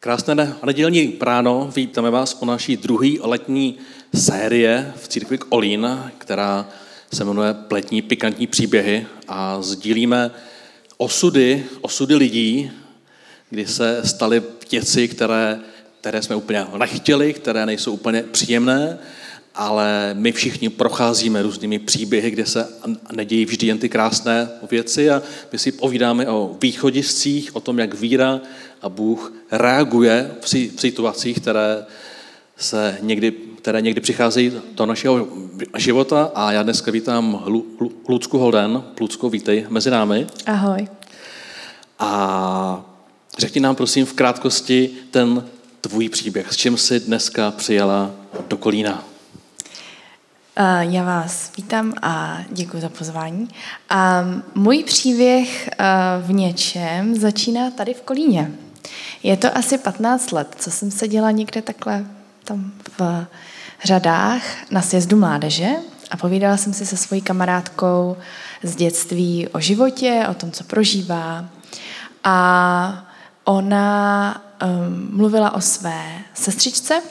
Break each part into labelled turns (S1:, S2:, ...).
S1: Krásné nedělní ráno, vítáme vás u naší druhé letní série v církvi Olín, která se jmenuje Pletní pikantní příběhy a sdílíme osudy, osudy lidí, kdy se staly věci, které, které jsme úplně nechtěli, které nejsou úplně příjemné, ale my všichni procházíme různými příběhy, kde se nedějí vždy jen ty krásné věci a my si povídáme o východiscích, o tom, jak víra a Bůh reaguje v situacích, které, se někdy, které někdy přicházejí do našeho života a já dneska vítám Lucku Holden. Lucko, vítej mezi námi.
S2: Ahoj.
S1: A řekni nám prosím v krátkosti ten tvůj příběh. S čím jsi dneska přijela do Kolína?
S2: Já vás vítám a děkuji za pozvání. A můj příběh v něčem začíná tady v Kolíně. Je to asi 15 let, co jsem seděla někde takhle tam v řadách na sjezdu mládeže a povídala jsem si se svojí kamarádkou z dětství o životě, o tom, co prožívá. A ona um, mluvila o své sestřičce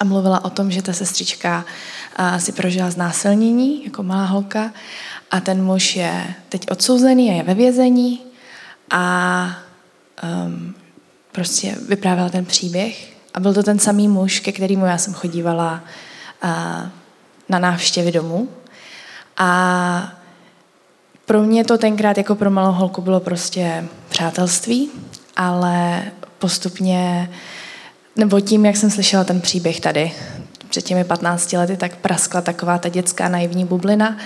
S2: a mluvila o tom, že ta sestřička si prožila znásilnění jako malá holka a ten muž je teď odsouzený a je ve vězení a um, prostě vyprávěla ten příběh. A byl to ten samý muž, ke kterému já jsem chodívala uh, na návštěvy domů. A pro mě to tenkrát jako pro malou holku bylo prostě přátelství, ale postupně, nebo tím, jak jsem slyšela ten příběh tady, před těmi 15 lety, tak praskla taková ta dětská naivní bublina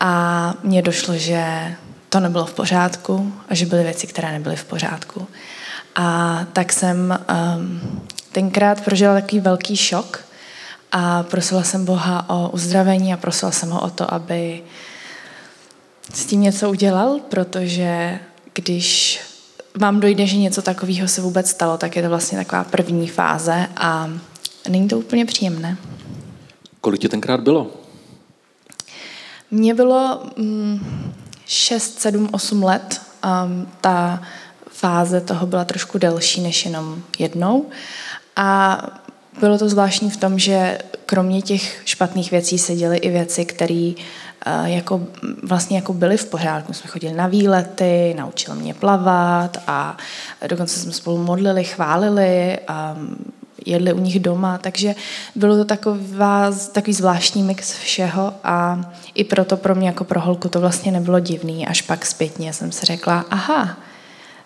S2: a mně došlo, že to nebylo v pořádku a že byly věci, které nebyly v pořádku. A tak jsem um, tenkrát prožila takový velký šok a prosila jsem Boha o uzdravení a prosila jsem ho o to, aby s tím něco udělal, protože když vám dojde, že něco takového se vůbec stalo, tak je to vlastně taková první fáze a není to úplně příjemné.
S1: Kolik ti tenkrát bylo?
S2: Mně bylo mm, 6, 7, 8 let. Um, ta fáze toho byla trošku delší než jenom jednou. A bylo to zvláštní v tom, že kromě těch špatných věcí se děly i věci, které uh, jako, vlastně jako byly v pořádku. Jsme chodili na výlety, naučil mě plavat a dokonce jsme spolu modlili, chválili. Um, jedli u nich doma, takže bylo to taková, takový zvláštní mix všeho a i proto pro mě jako pro holku to vlastně nebylo divný, až pak zpětně jsem si řekla, aha,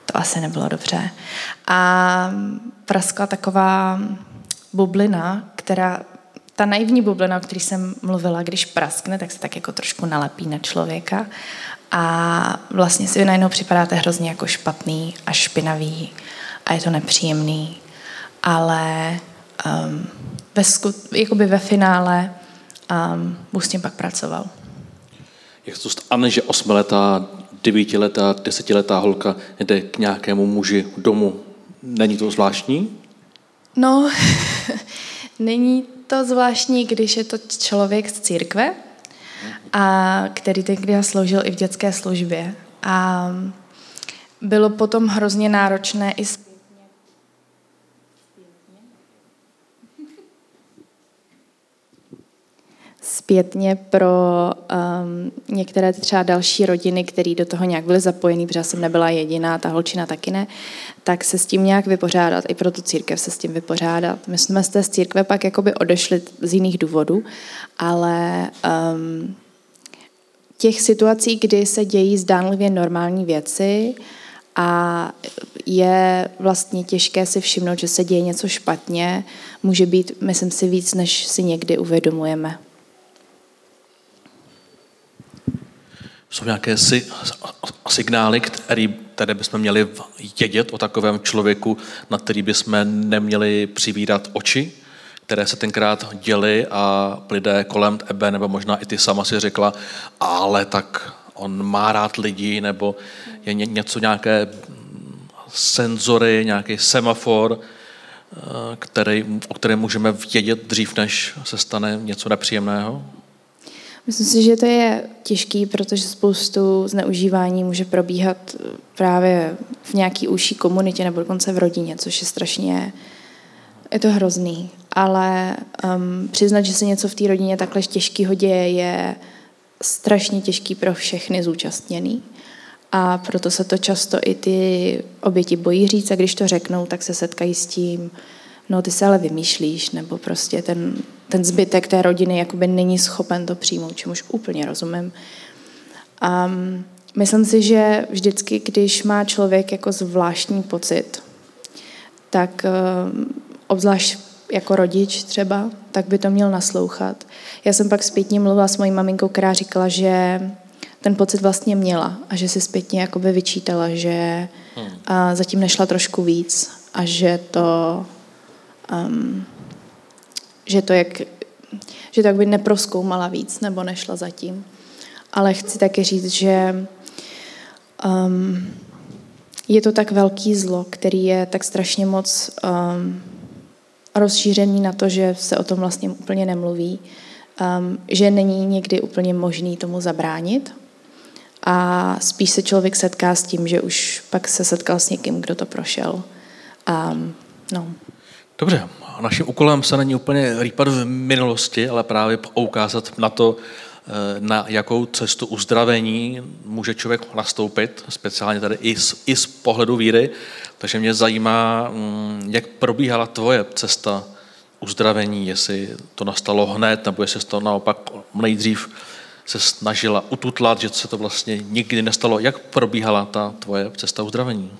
S2: to asi nebylo dobře. A praskla taková bublina, která, ta naivní bublina, o které jsem mluvila, když praskne, tak se tak jako trošku nalepí na člověka a vlastně si najednou připadáte hrozně jako špatný a špinavý a je to nepříjemný ale um, ve, skut, jakoby ve finále um, Bůh s tím pak pracoval.
S1: Jak to stane, že osmiletá, devítiletá, desetiletá holka jde k nějakému muži domů? Není to zvláštní?
S2: No, není to zvláštní, když je to člověk z církve, a který tenkrát sloužil i v dětské službě. A bylo potom hrozně náročné i zpětně pro um, některé třeba další rodiny, které do toho nějak byly zapojený, protože jsem nebyla jediná, ta holčina taky ne, tak se s tím nějak vypořádat, i pro tu církev se s tím vypořádat. My jsme z té církve pak jakoby odešli z jiných důvodů, ale um, těch situací, kdy se dějí zdánlivě normální věci, a je vlastně těžké si všimnout, že se děje něco špatně, může být, myslím si, víc, než si někdy uvědomujeme.
S1: Jsou nějaké si, signály, které, které bychom měli vědět o takovém člověku, na který bychom neměli přivídat oči, které se tenkrát děly a lidé kolem tebe, nebo možná i ty sama si řekla, ale tak on má rád lidi, nebo je něco, nějaké senzory, nějaký semafor, eh, který, o kterém můžeme vědět dřív, než se stane něco nepříjemného?
S2: Myslím si, že to je těžký, protože spoustu zneužívání může probíhat právě v nějaký užší komunitě nebo dokonce v rodině, což je strašně, je to hrozný. Ale um, přiznat, že se něco v té rodině takhle těžkého děje, je strašně těžký pro všechny zúčastněný. A proto se to často i ty oběti bojí říct a když to řeknou, tak se setkají s tím, no ty se ale vymýšlíš, nebo prostě ten, ten zbytek té rodiny jakoby není schopen to přijmout, čemuž úplně rozumím. A myslím si, že vždycky, když má člověk jako zvláštní pocit, tak uh, obzvlášť jako rodič třeba, tak by to měl naslouchat. Já jsem pak zpětně mluvila s mojí maminkou, která říkala, že ten pocit vlastně měla a že si zpětně jakoby vyčítala, že hmm. a zatím nešla trošku víc a že to um, že to jak že to jak by neproskoumala víc nebo nešla zatím. Ale chci taky říct, že um, je to tak velký zlo, který je tak strašně moc um, rozšířený na to, že se o tom vlastně úplně nemluví, um, že není někdy úplně možný tomu zabránit a spíš se člověk setká s tím, že už pak se setkal s někým, kdo to prošel. Um, no.
S1: Dobře, naším úkolem se není úplně rýpat v minulosti, ale právě ukázat na to, eh, na jakou cestu uzdravení může člověk nastoupit, speciálně tady i z, i z pohledu víry. Takže mě zajímá, mm, jak probíhala tvoje cesta uzdravení, jestli to nastalo hned, nebo jestli to naopak nejdřív se snažila ututlat, že se to vlastně nikdy nestalo. Jak probíhala ta tvoje cesta uzdravení?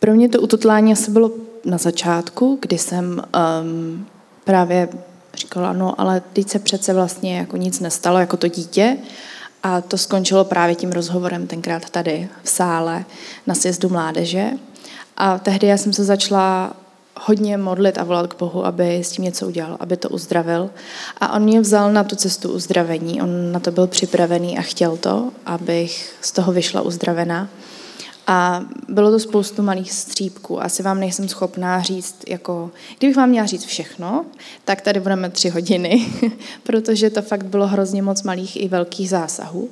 S2: Pro mě to ututlání asi bylo na začátku, kdy jsem um, právě říkala, no ale teď se přece vlastně jako nic nestalo, jako to dítě. A to skončilo právě tím rozhovorem tenkrát tady v sále na sjezdu mládeže. A tehdy já jsem se začala hodně modlit a volat k Bohu, aby s tím něco udělal, aby to uzdravil. A on mě vzal na tu cestu uzdravení, on na to byl připravený a chtěl to, abych z toho vyšla uzdravená. A bylo to spoustu malých střípků. Asi vám nejsem schopná říct, jako, kdybych vám měla říct všechno, tak tady budeme tři hodiny, protože to fakt bylo hrozně moc malých i velkých zásahů.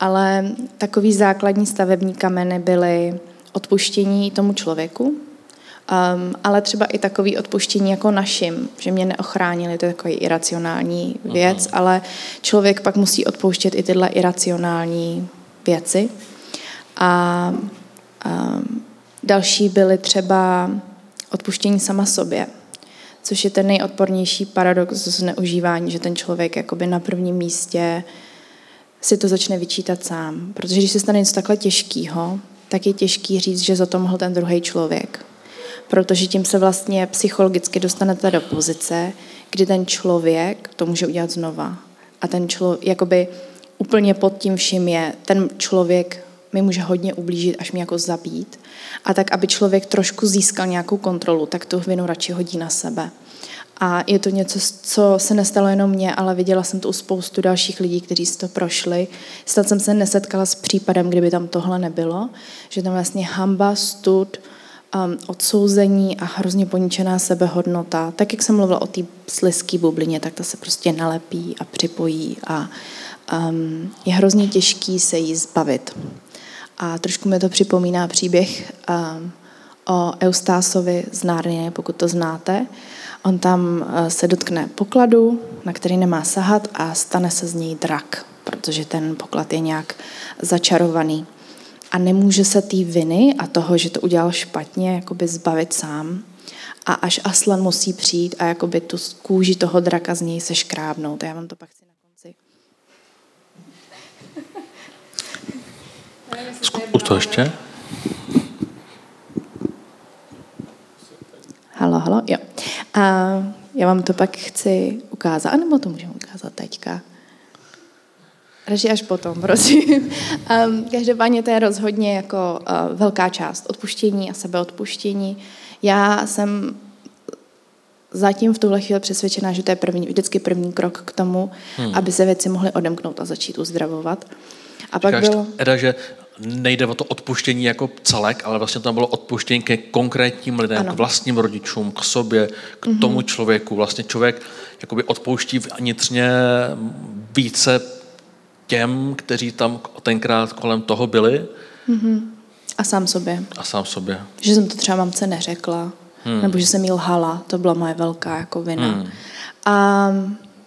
S2: Ale takový základní stavební kameny byly odpuštění tomu člověku, um, ale třeba i takový odpuštění jako našim, že mě neochránili, to je takový iracionální věc, Aha. ale člověk pak musí odpouštět i tyhle iracionální věci. A další byly třeba odpuštění sama sobě, což je ten nejodpornější paradox zneužívání, že ten člověk jakoby na prvním místě si to začne vyčítat sám. Protože když se stane něco takhle těžkého, tak je těžký říct, že za to mohl ten druhý člověk. Protože tím se vlastně psychologicky dostanete do pozice, kdy ten člověk to může udělat znova. A ten člověk, jakoby úplně pod tím vším je, ten člověk mi může hodně ublížit, až mě jako zabít. A tak, aby člověk trošku získal nějakou kontrolu, tak tu vinu radši hodí na sebe. A je to něco, co se nestalo jenom mně, ale viděla jsem to u spoustu dalších lidí, kteří si to prošli. Snad jsem se nesetkala s případem, kdyby tam tohle nebylo, že tam vlastně hamba, stud, um, odsouzení a hrozně poničená sebehodnota. Tak, jak jsem mluvila o té slizké bublině, tak ta se prostě nalepí a připojí a um, je hrozně těžký se jí zbavit. A trošku mi to připomíná příběh um, o Eustásovi z Nárnie, pokud to znáte. On tam eh, se dotkne pokladu, na který nemá sahat a stane se z něj drak, protože ten poklad je nějak začarovaný. A nemůže se té viny a toho, že to udělal špatně, jakoby zbavit sám. A až Aslan musí přijít a jakoby tu kůži toho draka z něj se škrábnout. Já vám to pak chci na konci.
S1: Zkus to ještě.
S2: Halo, halo, jo. A já vám to pak chci ukázat, anebo to můžeme ukázat teďka. Radši až potom, prosím. Um, každopádně to je rozhodně jako uh, velká část odpuštění a sebeodpuštění. Já jsem zatím v tuhle chvíli přesvědčená, že to je první, vždycky první krok k tomu, hmm. aby se věci mohly odemknout a začít uzdravovat.
S1: A pak Říkáš, bylo... Eda, že nejde o to odpuštění jako celek, ale vlastně tam bylo odpuštění ke konkrétním lidem, ano. k vlastním rodičům, k sobě, k mm-hmm. tomu člověku. Vlastně člověk jakoby odpouští vnitřně více těm, kteří tam tenkrát kolem toho byli.
S2: Mm-hmm. A sám sobě.
S1: A sám sobě.
S2: Že jsem to třeba mamce neřekla, hmm. nebo že jsem jí lhala, to byla moje velká jako vina. Hmm. A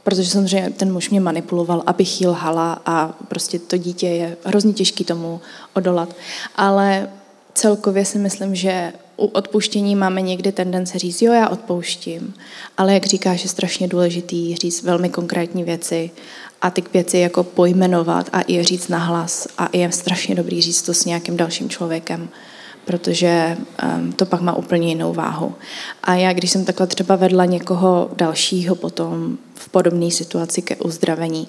S2: protože samozřejmě ten muž mě manipuloval, abych jí lhala a prostě to dítě je hrozně těžký tomu odolat. Ale celkově si myslím, že u odpuštění máme někdy tendence říct, jo, já odpouštím, ale jak říkáš, je strašně důležitý říct velmi konkrétní věci a ty věci jako pojmenovat a i je říct nahlas a je strašně dobrý říct to s nějakým dalším člověkem, protože um, to pak má úplně jinou váhu. A já, když jsem takhle třeba vedla někoho dalšího potom v podobné situaci ke uzdravení,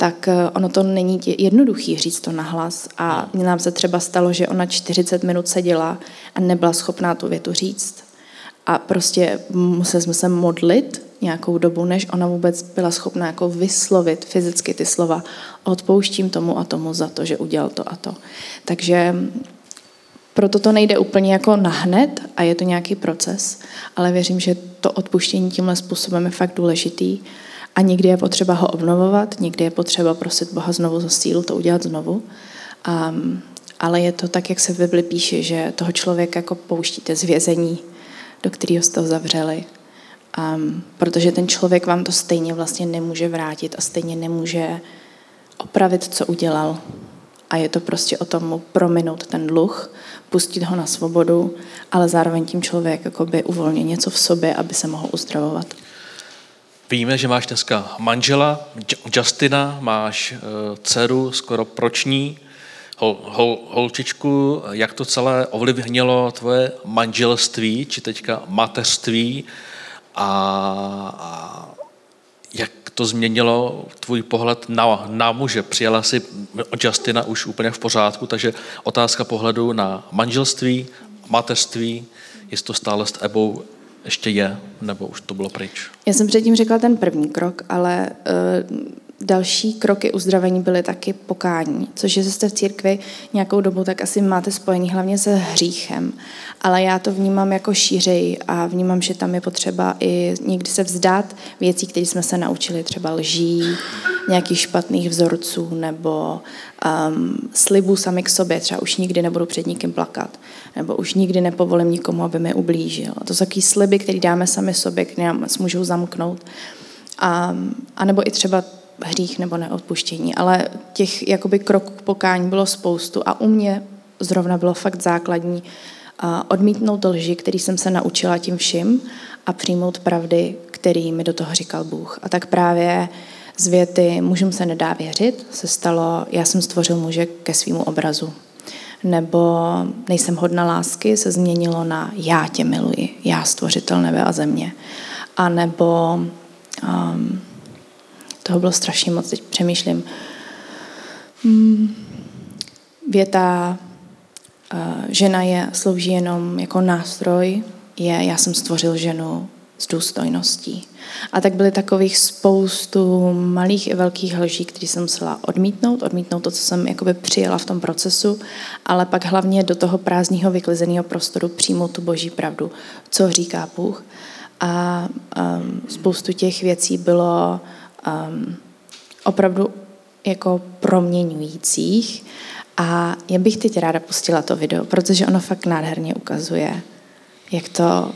S2: tak eh, ono to není jednoduchý říct to nahlas. A nám se třeba stalo, že ona 40 minut seděla a nebyla schopná tu větu říct. A prostě museli jsme se modlit nějakou dobu, než ona vůbec byla schopná jako vyslovit fyzicky ty slova. Odpouštím tomu a tomu za to, že udělal to a to. Takže proto to nejde úplně jako nahned a je to nějaký proces, ale věřím, že to odpuštění tímhle způsobem je fakt důležitý a někdy je potřeba ho obnovovat, někdy je potřeba prosit Boha znovu za sílu to udělat znovu. Um, ale je to tak, jak se v Bibli píše, že toho člověka jako pouštíte z vězení, do kterého jste ho zavřeli. Um, protože ten člověk vám to stejně vlastně nemůže vrátit a stejně nemůže opravit, co udělal. A je to prostě o tom mu prominout ten dluh, pustit ho na svobodu, ale zároveň tím člověk jakoby uvolní něco v sobě, aby se mohl uzdravovat.
S1: Víme, že máš dneska manžela, Justina, máš uh, dceru, skoro proční, hol, hol, holčičku. Jak to celé ovlivnilo tvoje manželství, či teďka mateřství a, a jak to změnilo tvůj pohled na, na muže. Přijala si Justina už úplně v pořádku, takže otázka pohledu na manželství, mateřství, jestli to stále s Ebou ještě je, nebo už to bylo pryč?
S2: Já jsem předtím řekla ten první krok, ale uh, další kroky uzdravení byly taky pokání, což je, jste v církvi nějakou dobu, tak asi máte spojení hlavně se hříchem. Ale já to vnímám jako šířej a vnímám, že tam je potřeba i někdy se vzdát věcí, které jsme se naučili, třeba lží, nějakých špatných vzorců nebo um, slibů sami k sobě. Třeba už nikdy nebudu před nikým plakat, nebo už nikdy nepovolím nikomu, aby mi ublížil. A to jsou takové sliby, které dáme sami sobě, které nám můžou zamknout. A, a nebo i třeba hřích nebo neodpuštění, ale těch jakoby kroků k pokání bylo spoustu a u mě zrovna bylo fakt základní odmítnout lži, který jsem se naučila tím vším a přijmout pravdy, který mi do toho říkal Bůh. A tak právě z věty mužům se nedá věřit se stalo, já jsem stvořil muže ke svýmu obrazu. Nebo nejsem hodna lásky se změnilo na já tě miluji, já stvořitel nebe a země. A nebo um, toho bylo strašně moc, teď přemýšlím. Hmm, věta uh, žena je, slouží jenom jako nástroj, je já jsem stvořil ženu s důstojností. A tak byly takových spoustu malých i velkých lží, které jsem musela odmítnout, odmítnout to, co jsem jakoby přijela v tom procesu, ale pak hlavně do toho prázdného vyklizeného prostoru přijmout tu boží pravdu, co říká Bůh. A um, spoustu těch věcí bylo um, opravdu jako proměňujících. A já bych teď ráda pustila to video, protože ono fakt nádherně ukazuje, jak to,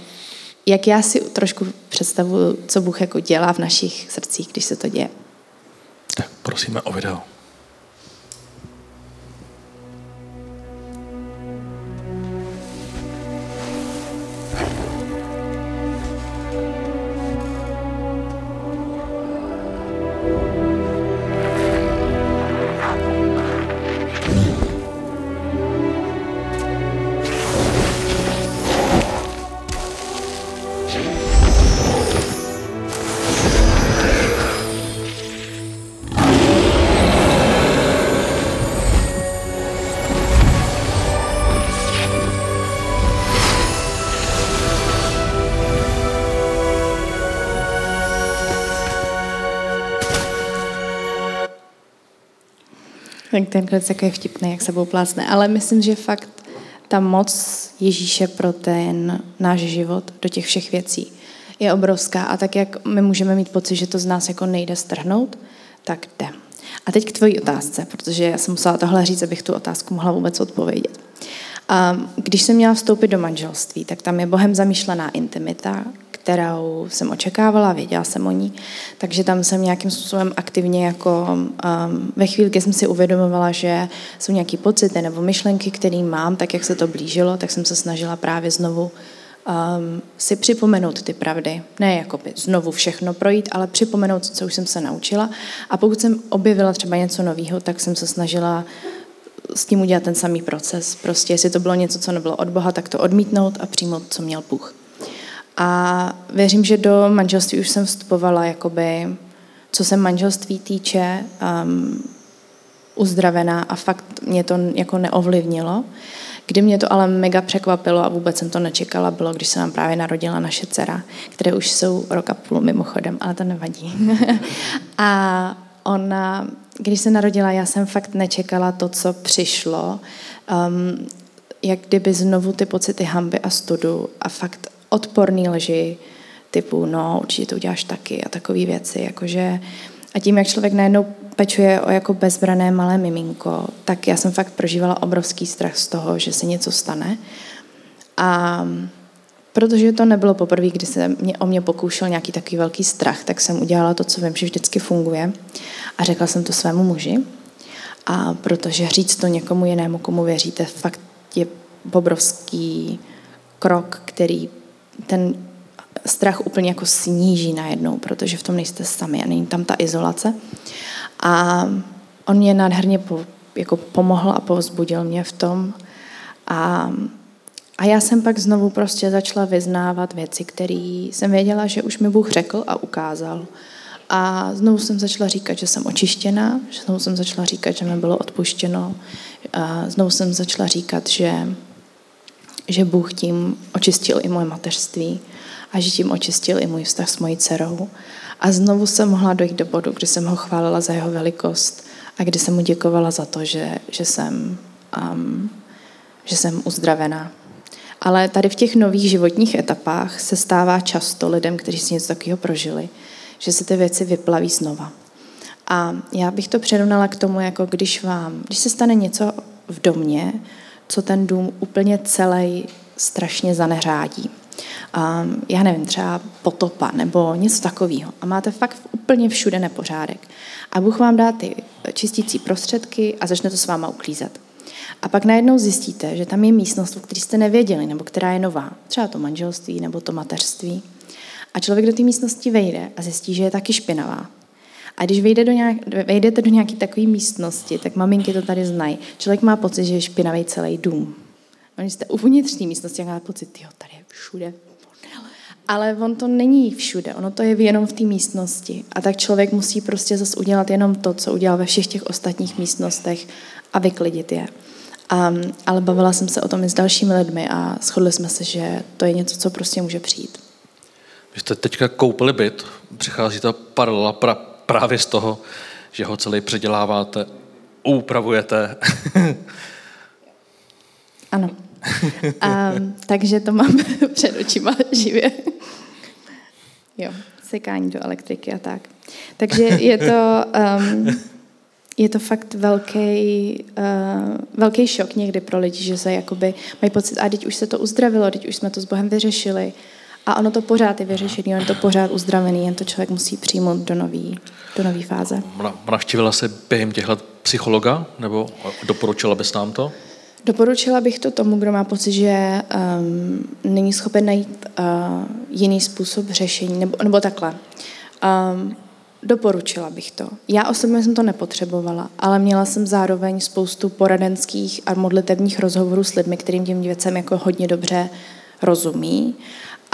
S2: jak já si trošku představuju, co Bůh jako dělá v našich srdcích, když se to děje.
S1: Tak prosíme o video.
S2: Tak ten klec jako je vtipný, jak se plácne. Ale myslím, že fakt ta moc Ježíše pro ten náš život do těch všech věcí je obrovská. A tak, jak my můžeme mít pocit, že to z nás jako nejde strhnout, tak jde. A teď k tvojí otázce, protože já jsem musela tohle říct, abych tu otázku mohla vůbec odpovědět. A když jsem měla vstoupit do manželství, tak tam je Bohem zamýšlená intimita, kterou jsem očekávala, věděla jsem o ní, takže tam jsem nějakým způsobem aktivně jako um, ve chvíli, kdy jsem si uvědomovala, že jsou nějaké pocity nebo myšlenky, které mám, tak jak se to blížilo, tak jsem se snažila právě znovu um, si připomenout ty pravdy. Ne jako by znovu všechno projít, ale připomenout, co už jsem se naučila. A pokud jsem objevila třeba něco nového, tak jsem se snažila s tím udělat ten samý proces. Prostě jestli to bylo něco, co nebylo od Boha, tak to odmítnout a přijmout, co měl Bůh. A věřím, že do manželství už jsem vstupovala, jakoby, co se manželství týče, um, uzdravená a fakt mě to jako neovlivnilo. Kdy mě to ale mega překvapilo a vůbec jsem to nečekala, bylo, když se nám právě narodila naše dcera, které už jsou rok a půl mimochodem, ale to nevadí. a ona, když se narodila, já jsem fakt nečekala to, co přišlo. Um, jak kdyby znovu ty pocity hamby a studu a fakt odporný lži, typu, no, určitě to uděláš taky a takové věci, jakože a tím, jak člověk najednou pečuje o jako bezbrané malé miminko, tak já jsem fakt prožívala obrovský strach z toho, že se něco stane. A protože to nebylo poprvé, kdy se mě, o mě pokoušel nějaký takový velký strach, tak jsem udělala to, co vím, že vždycky funguje. A řekla jsem to svému muži. A protože říct to někomu jinému, komu věříte, fakt je obrovský krok, který ten strach úplně jako sníží najednou, protože v tom nejste sami a není tam ta izolace. A on mě nádherně po, jako pomohl a povzbudil mě v tom. A, a já jsem pak znovu prostě začala vyznávat věci, které jsem věděla, že už mi Bůh řekl a ukázal. A znovu jsem začala říkat, že jsem očištěná, znovu jsem začala říkat, že mi bylo odpuštěno, a znovu jsem začala říkat, že že Bůh tím očistil i moje mateřství a že tím očistil i můj vztah s mojí dcerou. A znovu jsem mohla dojít do bodu, kdy jsem ho chválila za jeho velikost a kdy jsem mu děkovala za to, že, že, jsem, um, že jsem uzdravená. Ale tady v těch nových životních etapách se stává často lidem, kteří si něco takového prožili, že se ty věci vyplaví znova. A já bych to přirovnala k tomu, jako když vám, když se stane něco v domě, co ten dům úplně celý strašně zaneřádí. Um, já nevím, třeba potopa nebo něco takového. A máte fakt úplně všude nepořádek. A Bůh vám dá ty čistící prostředky a začne to s váma uklízet. A pak najednou zjistíte, že tam je místnost, o které jste nevěděli, nebo která je nová. Třeba to manželství nebo to mateřství. A člověk do té místnosti vejde a zjistí, že je taky špinavá. A když vejde do nějak, vejdete do nějaké takové místnosti, tak maminky to tady znají. Člověk má pocit, že je špinavý celý dům. Oni jste uvnitř té místnosti a máte pocit, jo, tady je všude ale on to není všude, ono to je jenom v té místnosti. A tak člověk musí prostě zase udělat jenom to, co udělal ve všech těch ostatních místnostech a vyklidit je. Um, ale bavila jsem se o tom i s dalšími lidmi a shodli jsme se, že to je něco, co prostě může přijít.
S1: Vy jste teďka koupili byt, přichází ta paralela pra, právě z toho, že ho celý předěláváte, upravujete.
S2: ano. Um, takže to mám před očima živě. Jo, sekání do elektriky a tak. Takže je to, um, je to fakt velký, uh, velký šok někdy pro lidi, že se jakoby mají pocit, a teď už se to uzdravilo, teď už jsme to s Bohem vyřešili. A ono to pořád je vyřešený, on je to pořád uzdravený, jen to člověk musí přijmout do nový, do nový fáze.
S1: Navštívila se během těch let psychologa, nebo doporučila bys nám to?
S2: Doporučila bych to tomu, kdo má pocit, že um, není schopen najít uh, jiný způsob řešení, nebo, nebo takhle. Um, doporučila bych to. Já osobně jsem to nepotřebovala, ale měla jsem zároveň spoustu poradenských a modlitevních rozhovorů s lidmi, kterým těm věcem jako hodně dobře rozumí.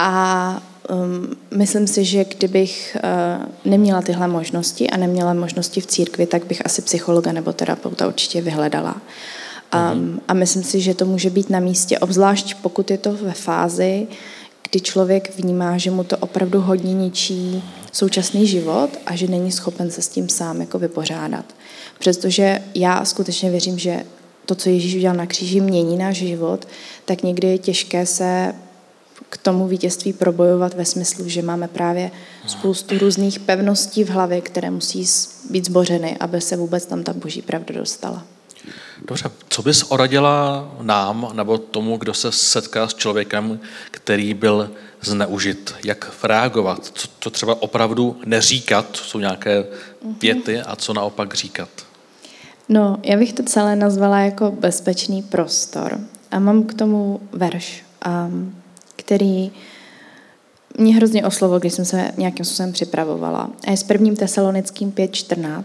S2: A um, myslím si, že kdybych uh, neměla tyhle možnosti a neměla možnosti v církvi, tak bych asi psychologa nebo terapeuta určitě vyhledala. Um, a myslím si, že to může být na místě, obzvlášť pokud je to ve fázi, kdy člověk vnímá, že mu to opravdu hodně ničí současný život a že není schopen se s tím sám jako vypořádat. Přestože já skutečně věřím, že to, co Ježíš udělal na kříži, mění náš život, tak někdy je těžké se k tomu vítězství probojovat ve smyslu, že máme právě spoustu různých pevností v hlavě, které musí být zbořeny, aby se vůbec tam ta boží pravda dostala.
S1: Dobře, co bys oradila nám nebo tomu, kdo se setká s člověkem, který byl zneužit? Jak reagovat? Co, co třeba opravdu neříkat? Jsou nějaké mhm. věty a co naopak říkat?
S2: No, já bych to celé nazvala jako bezpečný prostor. A mám k tomu verš, um, který mě hrozně oslovil, když jsem se nějakým způsobem připravovala. A je s prvním tesalonickým 5.14.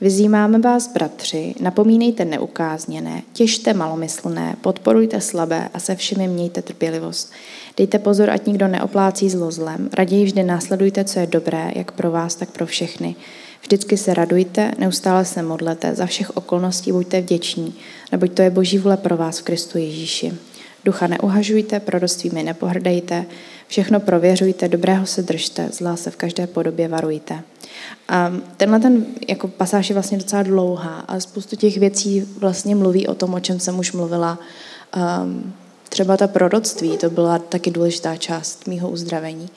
S2: Vyzýváme vás, bratři, napomínejte neukázněné, těžte malomyslné, podporujte slabé a se všemi mějte trpělivost. Dejte pozor, ať nikdo neoplácí zlo zlem. Raději vždy následujte, co je dobré, jak pro vás, tak pro všechny. Vždycky se radujte, neustále se modlete, za všech okolností buďte vděční, neboť to je boží vůle pro vás v Kristu Ježíši. Ducha neuhažujte, proroctvími nepohrdejte, všechno prověřujte, dobrého se držte, zlá se v každé podobě varujte. A tenhle ten jako pasáž je vlastně docela dlouhá a spoustu těch věcí vlastně mluví o tom, o čem jsem už mluvila. Um, třeba ta proroctví, to byla taky důležitá část mýho uzdravení.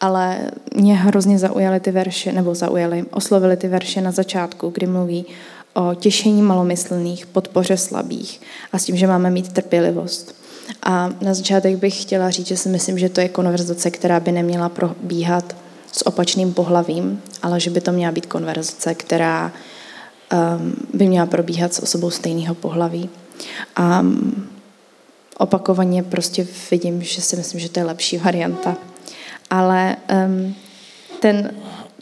S2: Ale mě hrozně zaujaly ty verše, nebo zaujaly, oslovily ty verše na začátku, kdy mluví o těšení malomyslných, podpoře slabých a s tím, že máme mít trpělivost. A na začátek bych chtěla říct, že si myslím, že to je konverzace, která by neměla probíhat s opačným pohlavím, ale že by to měla být konverzace, která um, by měla probíhat s osobou stejného pohlaví. A um, opakovaně prostě vidím, že si myslím, že to je lepší varianta. Ale um, ten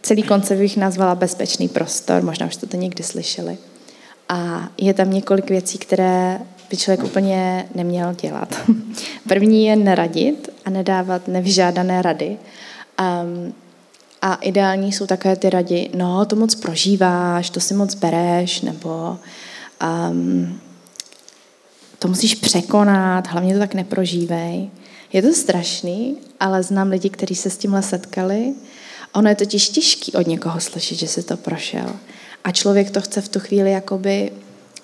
S2: celý koncept bych nazvala bezpečný prostor, možná už jste to někdy slyšeli. A je tam několik věcí, které by člověk úplně neměl dělat. První je neradit a nedávat nevyžádané rady. Um, a ideální jsou takové ty rady, no to moc prožíváš, to si moc bereš, nebo um, to musíš překonat, hlavně to tak neprožívej. Je to strašný, ale znám lidi, kteří se s tímhle setkali. Ono je totiž těžký od někoho slyšet, že si to prošel. A člověk to chce v tu chvíli jakoby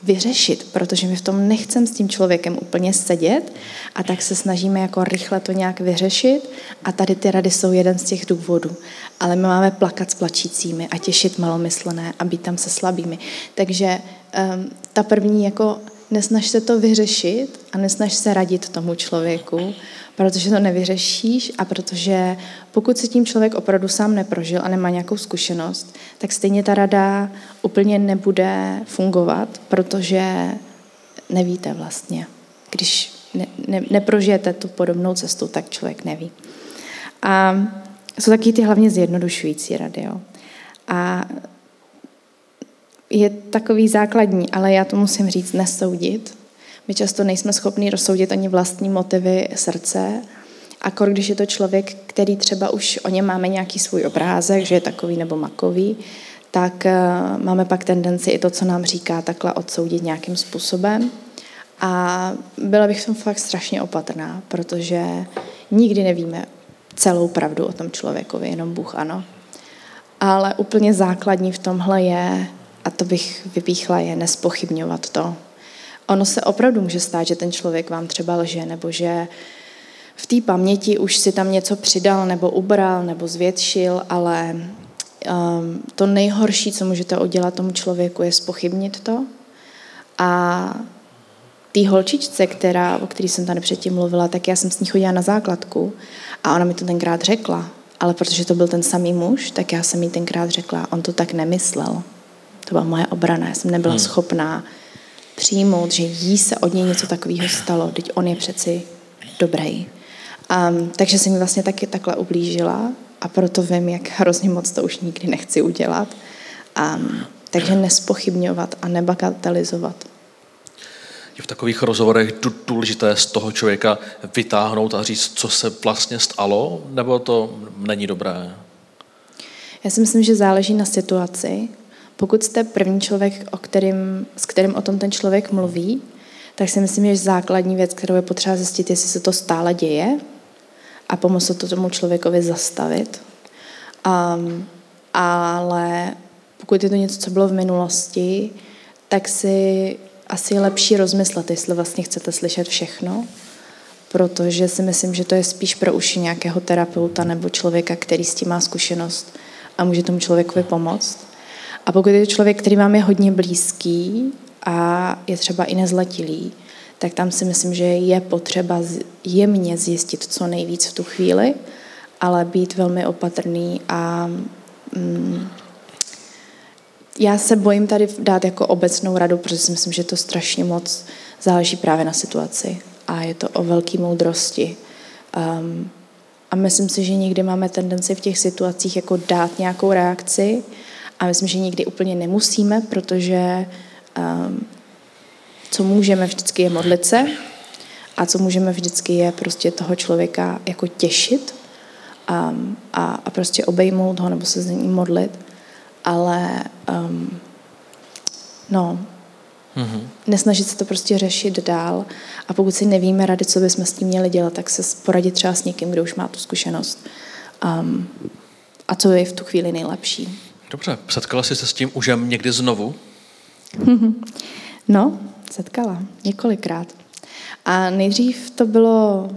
S2: vyřešit, protože my v tom nechcem s tím člověkem úplně sedět a tak se snažíme jako rychle to nějak vyřešit a tady ty rady jsou jeden z těch důvodů. Ale my máme plakat s plačícími a těšit malomyslné a být tam se slabými. Takže um, ta první jako nesnaž se to vyřešit a nesnaž se radit tomu člověku, protože to nevyřešíš a protože pokud si tím člověk opravdu sám neprožil a nemá nějakou zkušenost, tak stejně ta rada úplně nebude fungovat, protože nevíte vlastně. Když ne, ne, neprožijete tu podobnou cestu, tak člověk neví. A jsou taky ty hlavně zjednodušující rady. Jo. A je takový základní, ale já to musím říct, nesoudit, my často nejsme schopni rozsoudit ani vlastní motivy srdce, a když je to člověk, který třeba už o něm máme nějaký svůj obrázek, že je takový nebo makový, tak eh, máme pak tendenci i to, co nám říká, takhle odsoudit nějakým způsobem. A byla bych tom fakt strašně opatrná, protože nikdy nevíme celou pravdu o tom člověkovi, jenom Bůh ano. Ale úplně základní v tomhle je, a to bych vypíchla, je nespochybňovat to, ono se opravdu může stát, že ten člověk vám třeba lže, nebo že v té paměti už si tam něco přidal, nebo ubral, nebo zvětšil, ale um, to nejhorší, co můžete udělat tomu člověku, je spochybnit to. A té holčičce, která, o které jsem tady předtím mluvila, tak já jsem s ní chodila na základku a ona mi to tenkrát řekla. Ale protože to byl ten samý muž, tak já jsem jí tenkrát řekla, on to tak nemyslel. To byla moje obrana, já jsem nebyla hmm. schopná přijmout, že jí se od něj něco takového stalo, teď on je přeci dobrý. Um, takže se mi vlastně taky takhle ublížila a proto vím, jak hrozně moc to už nikdy nechci udělat. Um, takže nespochybňovat a nebagatelizovat.
S1: Je v takových rozhovorech důležité z toho člověka vytáhnout a říct, co se vlastně stalo, nebo to není dobré?
S2: Já si myslím, že záleží na situaci pokud jste první člověk, o kterým, s kterým o tom ten člověk mluví, tak si myslím, že základní věc, kterou je potřeba zjistit, jestli se to stále děje a pomoct to tomu člověkovi zastavit. Um, ale pokud je to něco, co bylo v minulosti, tak si asi je lepší rozmyslet, jestli vlastně chcete slyšet všechno protože si myslím, že to je spíš pro uši nějakého terapeuta nebo člověka, který s tím má zkušenost a může tomu člověkovi pomoct. A pokud je to člověk, který vám je hodně blízký a je třeba i nezletilý, tak tam si myslím, že je potřeba jemně zjistit co nejvíc v tu chvíli, ale být velmi opatrný a mm, já se bojím tady dát jako obecnou radu, protože si myslím, že to strašně moc záleží právě na situaci a je to o velké moudrosti. Um, a myslím si, že někdy máme tendenci v těch situacích jako dát nějakou reakci a myslím, že někdy úplně nemusíme, protože um, co můžeme vždycky je modlit se a co můžeme vždycky je prostě toho člověka jako těšit um, a, a prostě obejmout ho nebo se s ním modlit. Ale um, no, mm-hmm. nesnažit se to prostě řešit dál a pokud si nevíme rady, co bychom s tím měli dělat, tak se poradit třeba s někým, kdo už má tu zkušenost um, a co je v tu chvíli nejlepší.
S1: Dobře, setkala jsi se s tím už někdy znovu?
S2: no, setkala několikrát. A nejdřív to bylo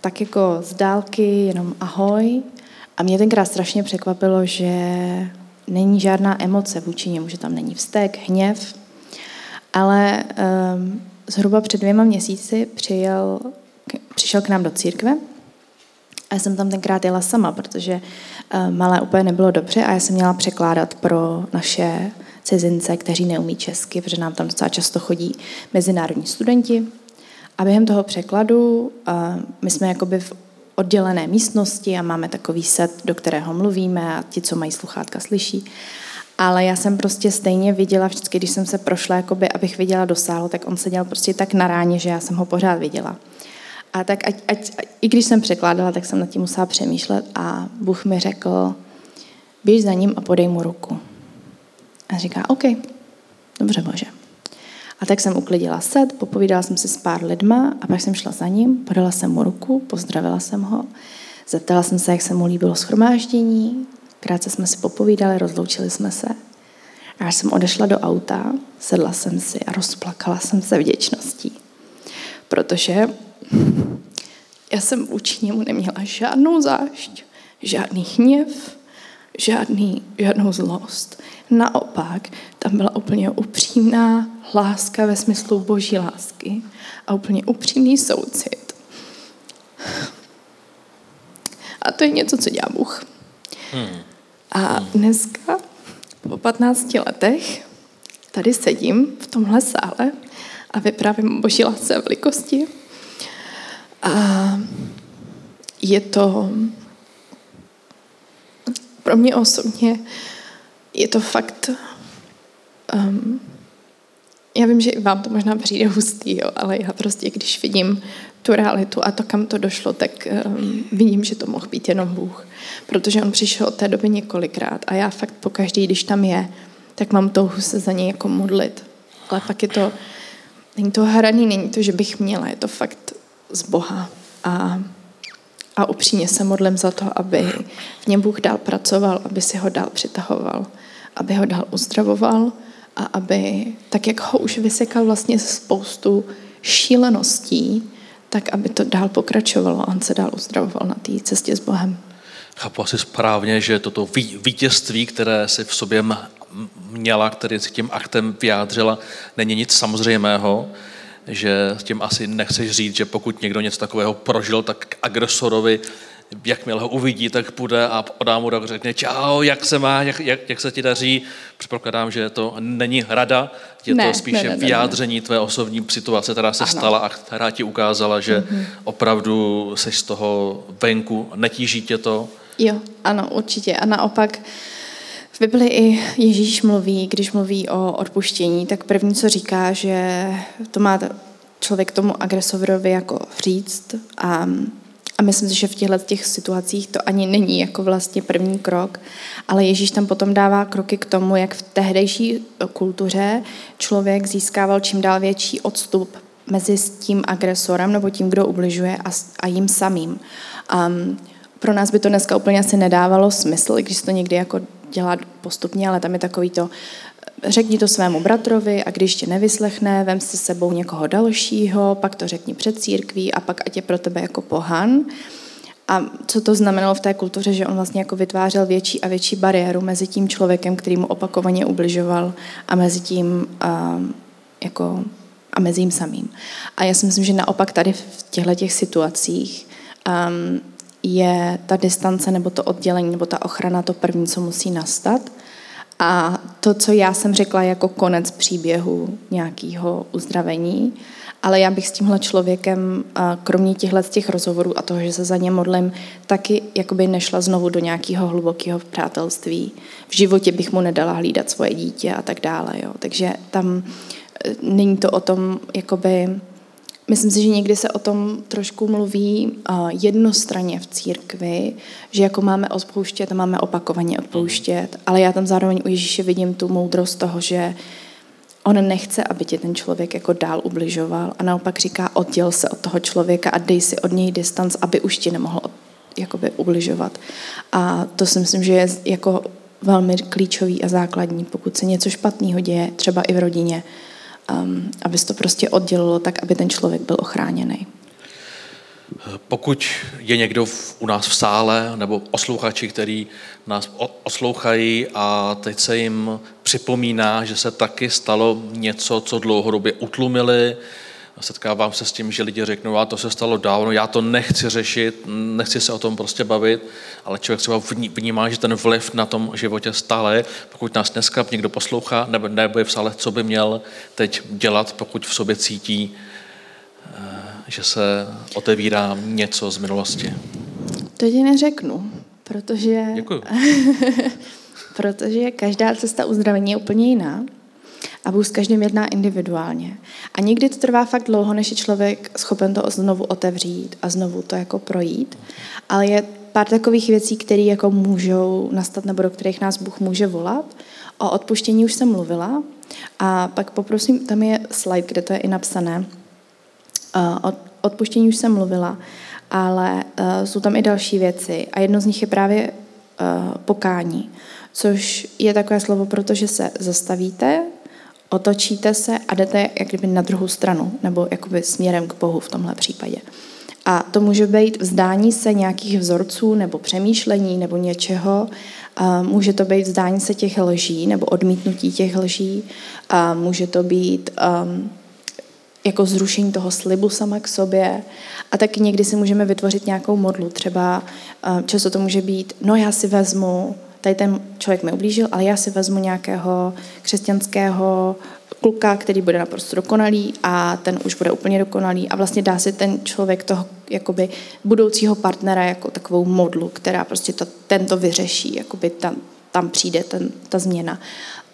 S2: tak jako z dálky, jenom ahoj. A mě tenkrát strašně překvapilo, že není žádná emoce vůči němu, že tam není vztek, hněv. Ale um, zhruba před dvěma měsíci přijel, k, přišel k nám do církve a já jsem tam tenkrát jela sama, protože um, malé úplně nebylo dobře a já jsem měla překládat pro naše cizince, kteří neumí česky, protože nám tam docela často chodí mezinárodní studenti. A během toho překladu uh, my jsme jakoby v oddělené místnosti a máme takový set, do kterého mluvíme a ti, co mají sluchátka, slyší. Ale já jsem prostě stejně viděla, vždycky, když jsem se prošla, jakoby, abych viděla do sálu, tak on seděl prostě tak na ráně, že já jsem ho pořád viděla. A tak ať, ať, i když jsem překládala, tak jsem nad tím musela přemýšlet a Bůh mi řekl, běž za ním a podej mu ruku. A říká, OK, dobře Bože. A tak jsem uklidila set, popovídala jsem si s pár lidma a pak jsem šla za ním, podala jsem mu ruku, pozdravila jsem ho, zeptala jsem se, jak se mu líbilo schromáždění, krátce jsme si popovídali, rozloučili jsme se. A až jsem odešla do auta, sedla jsem si a rozplakala jsem se vděčností. Protože já jsem vůči němu neměla žádnou zášť, žádný hněv, žádný, žádnou zlost. Naopak, tam byla úplně upřímná láska ve smyslu boží lásky a úplně upřímný soucit. A to je něco, co dělá Bůh. Hmm. A dneska, po 15 letech, tady sedím v tomhle sále a vyprávím o boží lásce a velikosti. A je to pro mě osobně je to fakt um, já vím, že i vám to možná přijde hustý, jo, ale já prostě, když vidím tu realitu a to, kam to došlo, tak um, vidím, že to mohl být jenom Bůh. Protože on přišel od té doby několikrát a já fakt po každý, když tam je, tak mám touhu se za něj jako modlit. Ale pak je to, není to hraný, není to, že bych měla, je to fakt z Boha. A, a upřímně se modlím za to, aby v něm Bůh dál pracoval, aby si ho dál přitahoval, aby ho dál uzdravoval, a aby, tak jak ho už vysekal vlastně spoustu šíleností, tak aby to dál pokračovalo a on se dál uzdravoval na té cestě s Bohem.
S1: Chápu asi správně, že toto vítězství, které si v sobě měla, který si tím aktem vyjádřila, není nic samozřejmého, že tím asi nechceš říct, že pokud někdo něco takového prožil, tak k agresorovi jakmile ho uvidí, tak půjde a odá mu a řekne čau, jak se má, jak, jak, jak se ti daří. Předpokládám, že to není rada, je ne, to spíše ne, ne, vyjádření ne. tvé osobní situace, která se ano. stala a která ti ukázala, že mm-hmm. opravdu jsi z toho venku, netíží tě to.
S2: Jo, ano, určitě. A naopak v Bibli i Ježíš mluví, když mluví o odpuštění, tak první, co říká, že to má člověk tomu agresorovi jako říct a a myslím si, že v těchto těch situacích to ani není jako vlastně první krok, ale Ježíš tam potom dává kroky k tomu, jak v tehdejší kultuře člověk získával čím dál větší odstup mezi tím agresorem nebo tím, kdo ubližuje a, a jim samým. Um, pro nás by to dneska úplně asi nedávalo smysl, i když to někdy jako dělá postupně, ale tam je takový to, řekni to svému bratrovi a když tě nevyslechne, vem si sebou někoho dalšího, pak to řekni před církví a pak ať je pro tebe jako pohan. A co to znamenalo v té kultuře, že on vlastně jako vytvářel větší a větší bariéru mezi tím člověkem, který mu opakovaně ubližoval a mezi tím a, jako, a mezi jím samým. A já si myslím, že naopak tady v těchto těch situacích um, je ta distance nebo to oddělení nebo ta ochrana to první, co musí nastat. A to, co já jsem řekla jako konec příběhu nějakého uzdravení, ale já bych s tímhle člověkem, kromě těchto těch rozhovorů a toho, že se za ně modlím, taky jakoby nešla znovu do nějakého hlubokého přátelství. V životě bych mu nedala hlídat svoje dítě a tak dále. Jo. Takže tam e, není to o tom, jakoby, Myslím si, že někdy se o tom trošku mluví uh, jednostranně v církvi, že jako máme odpouštět a máme opakovaně odpouštět, ale já tam zároveň u Ježíše vidím tu moudrost toho, že on nechce, aby tě ten člověk jako dál ubližoval a naopak říká, odděl se od toho člověka a dej si od něj distanc, aby už ti nemohl jakoby ubližovat. A to si myslím, že je jako velmi klíčový a základní, pokud se něco špatného děje, třeba i v rodině, um, aby se to prostě oddělilo tak, aby ten člověk byl ochráněný.
S1: Pokud je někdo v, u nás v sále nebo posluchači, který nás oslouchají a teď se jim připomíná, že se taky stalo něco, co dlouhodobě utlumili, setkávám se s tím, že lidi řeknou, a to se stalo dávno, já to nechci řešit, nechci se o tom prostě bavit, ale člověk třeba vnímá, že ten vliv na tom životě stále Pokud nás dneska někdo poslouchá nebo, nebo je v sále, co by měl teď dělat, pokud v sobě cítí, eh, že se otevírá něco z minulosti.
S2: To ti neřeknu, protože...
S1: Děkuju.
S2: protože každá cesta uzdravení je úplně jiná. A Bůh s každým jedná individuálně. A někdy to trvá fakt dlouho, než je člověk schopen to znovu otevřít a znovu to jako projít. Ale je pár takových věcí, které jako můžou nastat nebo do kterých nás Bůh může volat. O odpuštění už jsem mluvila. A pak poprosím, tam je slide, kde to je i napsané. O odpuštění už jsem mluvila, ale uh, jsou tam i další věci. A jedno z nich je právě uh, pokání, což je takové slovo, protože se zastavíte, otočíte se a jdete jak kdyby na druhou stranu, nebo jakoby směrem k Bohu v tomhle případě. A to může být vzdání se nějakých vzorců nebo přemýšlení nebo něčeho. Může to být vzdání se těch lží nebo odmítnutí těch lží. Může to být um, jako zrušení toho slibu sama k sobě. A taky někdy si můžeme vytvořit nějakou modlu. Třeba um, často to může být, no já si vezmu tady ten člověk mi ublížil, ale já si vezmu nějakého křesťanského kluka, který bude naprosto dokonalý a ten už bude úplně dokonalý a vlastně dá si ten člověk toho jakoby budoucího partnera jako takovou modlu, která prostě to, tento vyřeší, jakoby tam, tam přijde ten, ta změna.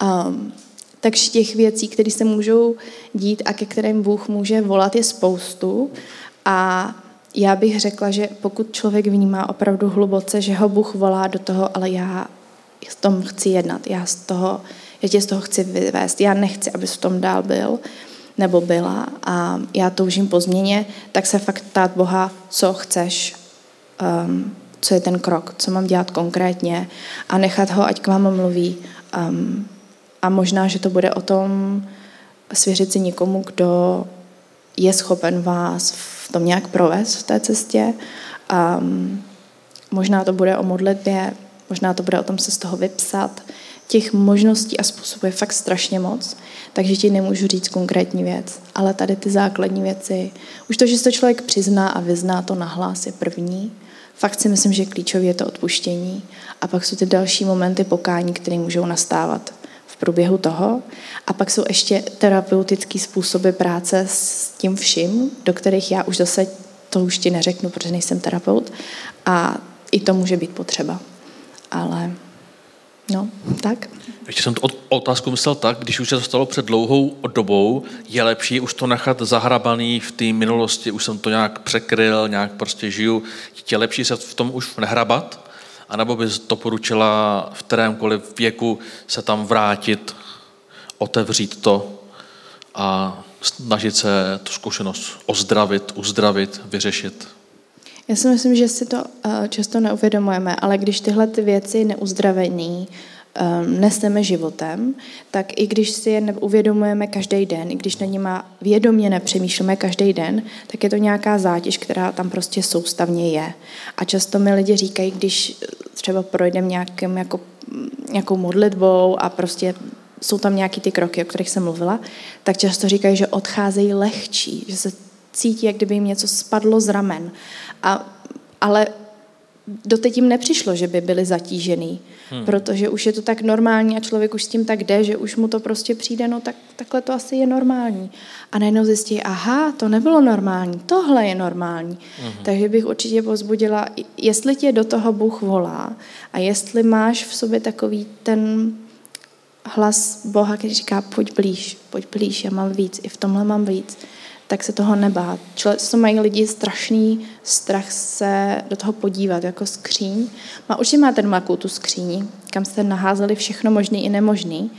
S2: Um, takže těch věcí, které se můžou dít a ke kterým Bůh může volat, je spoustu a já bych řekla, že pokud člověk vnímá opravdu hluboce, že ho Bůh volá do toho, ale já v tom chci jednat, já, z toho, já tě z toho chci vyvést, já nechci, abys v tom dál byl nebo byla a já toužím po změně, tak se fakt ptát Boha, co chceš, um, co je ten krok, co mám dělat konkrétně a nechat ho, ať k vám mluví. Um, a možná, že to bude o tom svěřit si někomu, kdo je schopen vás v tom nějak provést v té cestě. Um, možná to bude o modlitbě, Možná to bude o tom se z toho vypsat. Těch možností a způsobů je fakt strašně moc, takže ti nemůžu říct konkrétní věc. Ale tady ty základní věci, už to, že se to člověk přizná a vyzná to nahlas je první. Fakt si myslím, že klíčový je to odpuštění. A pak jsou ty další momenty pokání, které můžou nastávat v průběhu toho. A pak jsou ještě terapeutické způsoby práce s tím vším, do kterých já už zase to už ti neřeknu, protože nejsem terapeut. A i to může být potřeba ale no, tak.
S1: Ještě jsem tu otázku myslel tak, když už se to stalo před dlouhou dobou, je lepší už to nechat zahrabaný v té minulosti, už jsem to nějak překryl, nějak prostě žiju, je lepší se v tom už nehrabat, anebo bys to poručila v kterémkoliv věku se tam vrátit, otevřít to a snažit se tu zkušenost ozdravit, uzdravit, vyřešit?
S2: Já si myslím, že si to eh, často neuvědomujeme, ale když tyhle ty věci neuzdravený um, neseme životem, tak i když si je uvědomujeme každý den, i když na nima vědomě nepřemýšlíme každý den, tak je to nějaká zátěž, která tam prostě soustavně je. A často mi lidi říkají, když třeba projdeme nějakým, jako, nějakou modlitbou a prostě jsou tam nějaký ty kroky, o kterých jsem mluvila, tak často říkají, že odcházejí lehčí, že se cítí, jak kdyby jim něco spadlo z ramen. A, ale doteď jim nepřišlo, že by byli zatížený, hmm. protože už je to tak normální a člověk už s tím tak jde, že už mu to prostě přijde, no tak takhle to asi je normální. A najednou zjistí, aha, to nebylo normální, tohle je normální. Hmm. Takže bych určitě pozbudila, jestli tě do toho Bůh volá a jestli máš v sobě takový ten hlas Boha, který říká, pojď blíž, pojď blíž, já mám víc, i v tomhle mám víc, tak se toho nebát. Co mají lidi strašný strach se do toho podívat, jako skříň. Má, určitě máte doma tu skříň, kam jste naházeli všechno možný i nemožný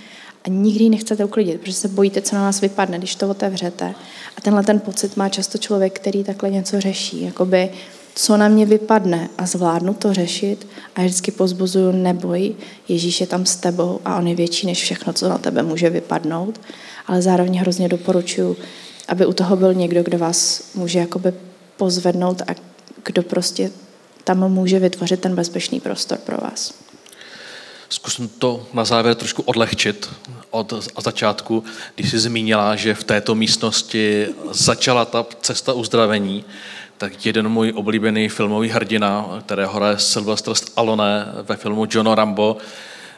S2: a nikdy nechcete uklidit, protože se bojíte, co na vás vypadne, když to otevřete. A tenhle ten pocit má často člověk, který takhle něco řeší, jakoby co na mě vypadne a zvládnu to řešit a já vždycky pozbuzuju neboj, Ježíš je tam s tebou a on je větší než všechno, co na tebe může vypadnout, ale zároveň hrozně doporučuji aby u toho byl někdo, kdo vás může jakoby pozvednout a kdo prostě tam může vytvořit ten bezpečný prostor pro vás.
S1: Zkusím to na závěr trošku odlehčit od začátku, když jsi zmínila, že v této místnosti začala ta cesta uzdravení, tak jeden můj oblíbený filmový hrdina, kterého hraje Sylvester Stallone ve filmu John Rambo,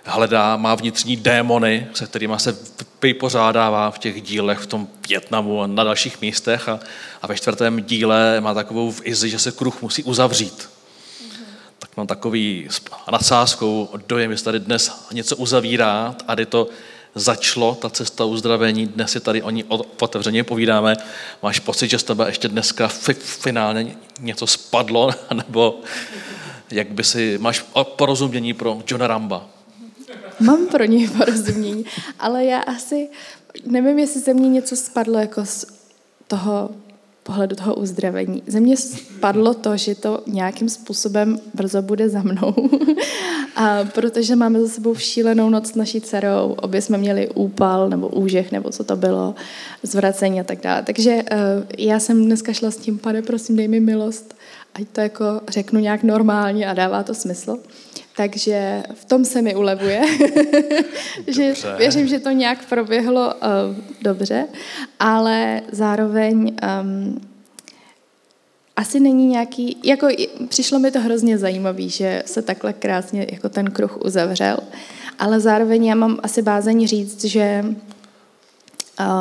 S1: hledá, má vnitřní démony, se kterými se vypořádává v těch dílech v tom Větnamu a na dalších místech a, a ve čtvrtém díle má takovou vizi, že se kruh musí uzavřít. Mm-hmm. Tak mám takový nadsázkou dojem, že tady dnes něco uzavírá a kdy to začalo, ta cesta uzdravení, dnes si tady o ní otevřeně povídáme. Máš pocit, že z tebe ještě dneska finálně něco spadlo, nebo jak by si, máš porozumění pro Johna Ramba?
S2: Mám pro něj porozumění, ale já asi nevím, jestli ze mě něco spadlo jako z toho pohledu toho uzdravení. Ze mě spadlo to, že to nějakým způsobem brzo bude za mnou. a protože máme za sebou šílenou noc s naší dcerou, obě jsme měli úpal nebo úžeh, nebo co to bylo, zvracení a tak dále. Takže uh, já jsem dneska šla s tím, pane, prosím, dej mi milost, ať to jako řeknu nějak normálně a dává to smysl. Takže v tom se mi ulevuje, že věřím, že to nějak proběhlo uh, dobře, ale zároveň um, asi není nějaký, jako přišlo mi to hrozně zajímavé, že se takhle krásně jako ten kruh uzavřel, ale zároveň já mám asi bázení říct, že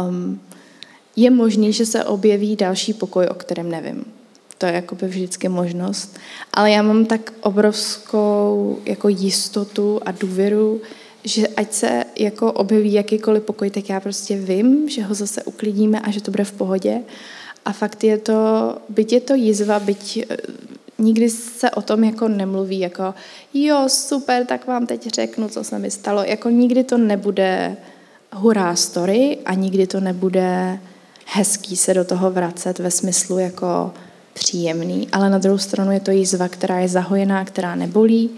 S2: um, je možný, že se objeví další pokoj, o kterém nevím to je jakoby vždycky možnost. Ale já mám tak obrovskou jako jistotu a důvěru, že ať se jako objeví jakýkoliv pokoj, tak já prostě vím, že ho zase uklidíme a že to bude v pohodě. A fakt je to, byť je to jizva, byť eh, nikdy se o tom jako nemluví, jako jo, super, tak vám teď řeknu, co se mi stalo. Jako nikdy to nebude hurá story a nikdy to nebude hezký se do toho vracet ve smyslu jako příjemný, ale na druhou stranu je to jízva, která je zahojená, která nebolí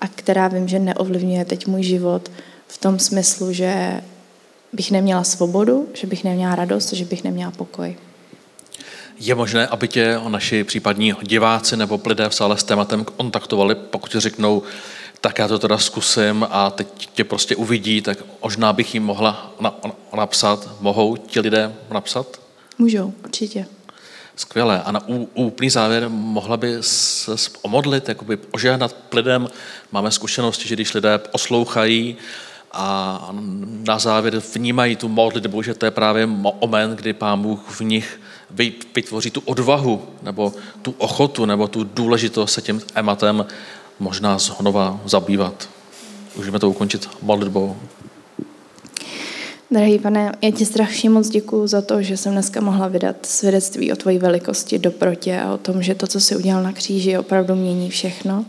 S2: a která vím, že neovlivňuje teď můj život v tom smyslu, že bych neměla svobodu, že bych neměla radost, že bych neměla pokoj.
S1: Je možné, aby tě naši případní diváci nebo lidé v sále s tématem kontaktovali, pokud ti řeknou, tak já to teda zkusím a teď tě prostě uvidí, tak možná bych jim mohla napsat. Mohou ti lidé napsat?
S2: Můžou, určitě.
S1: Skvělé. A na úplný závěr mohla by se omodlit, jakoby ožehnat lidem. Máme zkušenosti, že když lidé poslouchají a na závěr vnímají tu modlitbu, že to je právě moment, kdy Pán Bůh v nich vytvoří tu odvahu, nebo tu ochotu, nebo tu důležitost se tím ematem možná znova zabývat. Můžeme to ukončit modlitbou.
S2: Drahý pane, já ti strašně moc děkuji za to, že jsem dneska mohla vydat svědectví o tvoji velikosti do protě a o tom, že to, co jsi udělal na kříži, opravdu mění všechno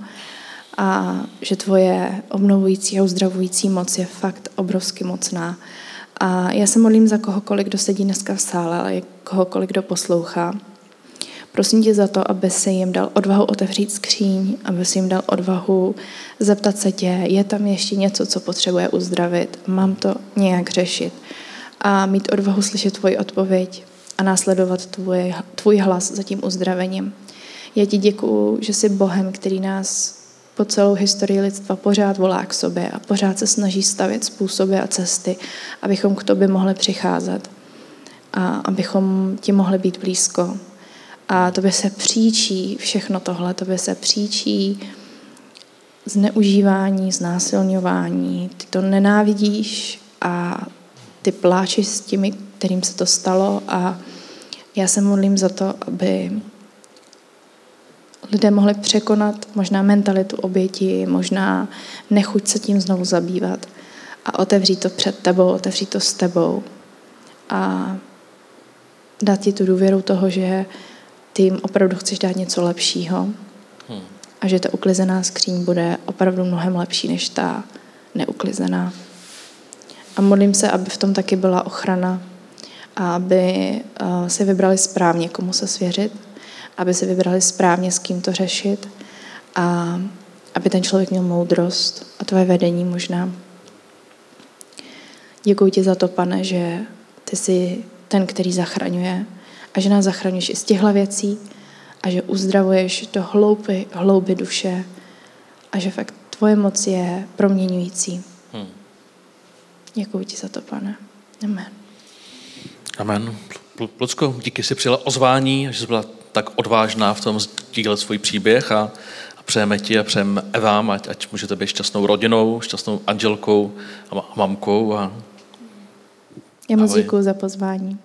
S2: a že tvoje obnovující a uzdravující moc je fakt obrovsky mocná. A já se modlím za kohokoliv, kdo sedí dneska v sále, ale kohokoliv, kdo poslouchá. Prosím tě za to, aby si jim dal odvahu otevřít skříň, aby si jim dal odvahu zeptat se tě, je tam ještě něco, co potřebuje uzdravit, mám to nějak řešit a mít odvahu slyšet tvoji odpověď a následovat tvůj, tvůj hlas za tím uzdravením. Já ti děkuju, že jsi Bohem, který nás po celou historii lidstva pořád volá k sobě a pořád se snaží stavět způsoby a cesty, abychom k tobě mohli přicházet a abychom ti mohli být blízko. A tobě se příčí všechno tohle, tobě se příčí zneužívání, znásilňování, ty to nenávidíš a ty pláčeš s těmi, kterým se to stalo. A já se modlím za to, aby lidé mohli překonat možná mentalitu oběti, možná nechuť se tím znovu zabývat. A otevřít to před tebou, otevřít to s tebou. A dát ti tu důvěru toho, že ty jim opravdu chceš dát něco lepšího hmm. a že ta uklizená skříň bude opravdu mnohem lepší než ta neuklizená. A modlím se, aby v tom taky byla ochrana a aby uh, si vybrali správně, komu se svěřit, aby si vybrali správně, s kým to řešit a aby ten člověk měl moudrost a tvoje vedení možná. Děkuji ti za to, pane, že ty jsi ten, který zachraňuje a že nás zachraňuješ i z těchto věcí a že uzdravuješ do hlouby, hlouby duše a že fakt tvoje moc je proměňující. Hmm. Děkuji ti za to, pane. Amen.
S1: Amen. Lucko, díky, jsi přijela ozvání, že jsi byla tak odvážná v tom sdílet svůj příběh a, a přejeme ti a přejeme Evám, ať, ať můžete být šťastnou rodinou, šťastnou andělkou a mamkou. A,
S2: Já moc děkuji za pozvání.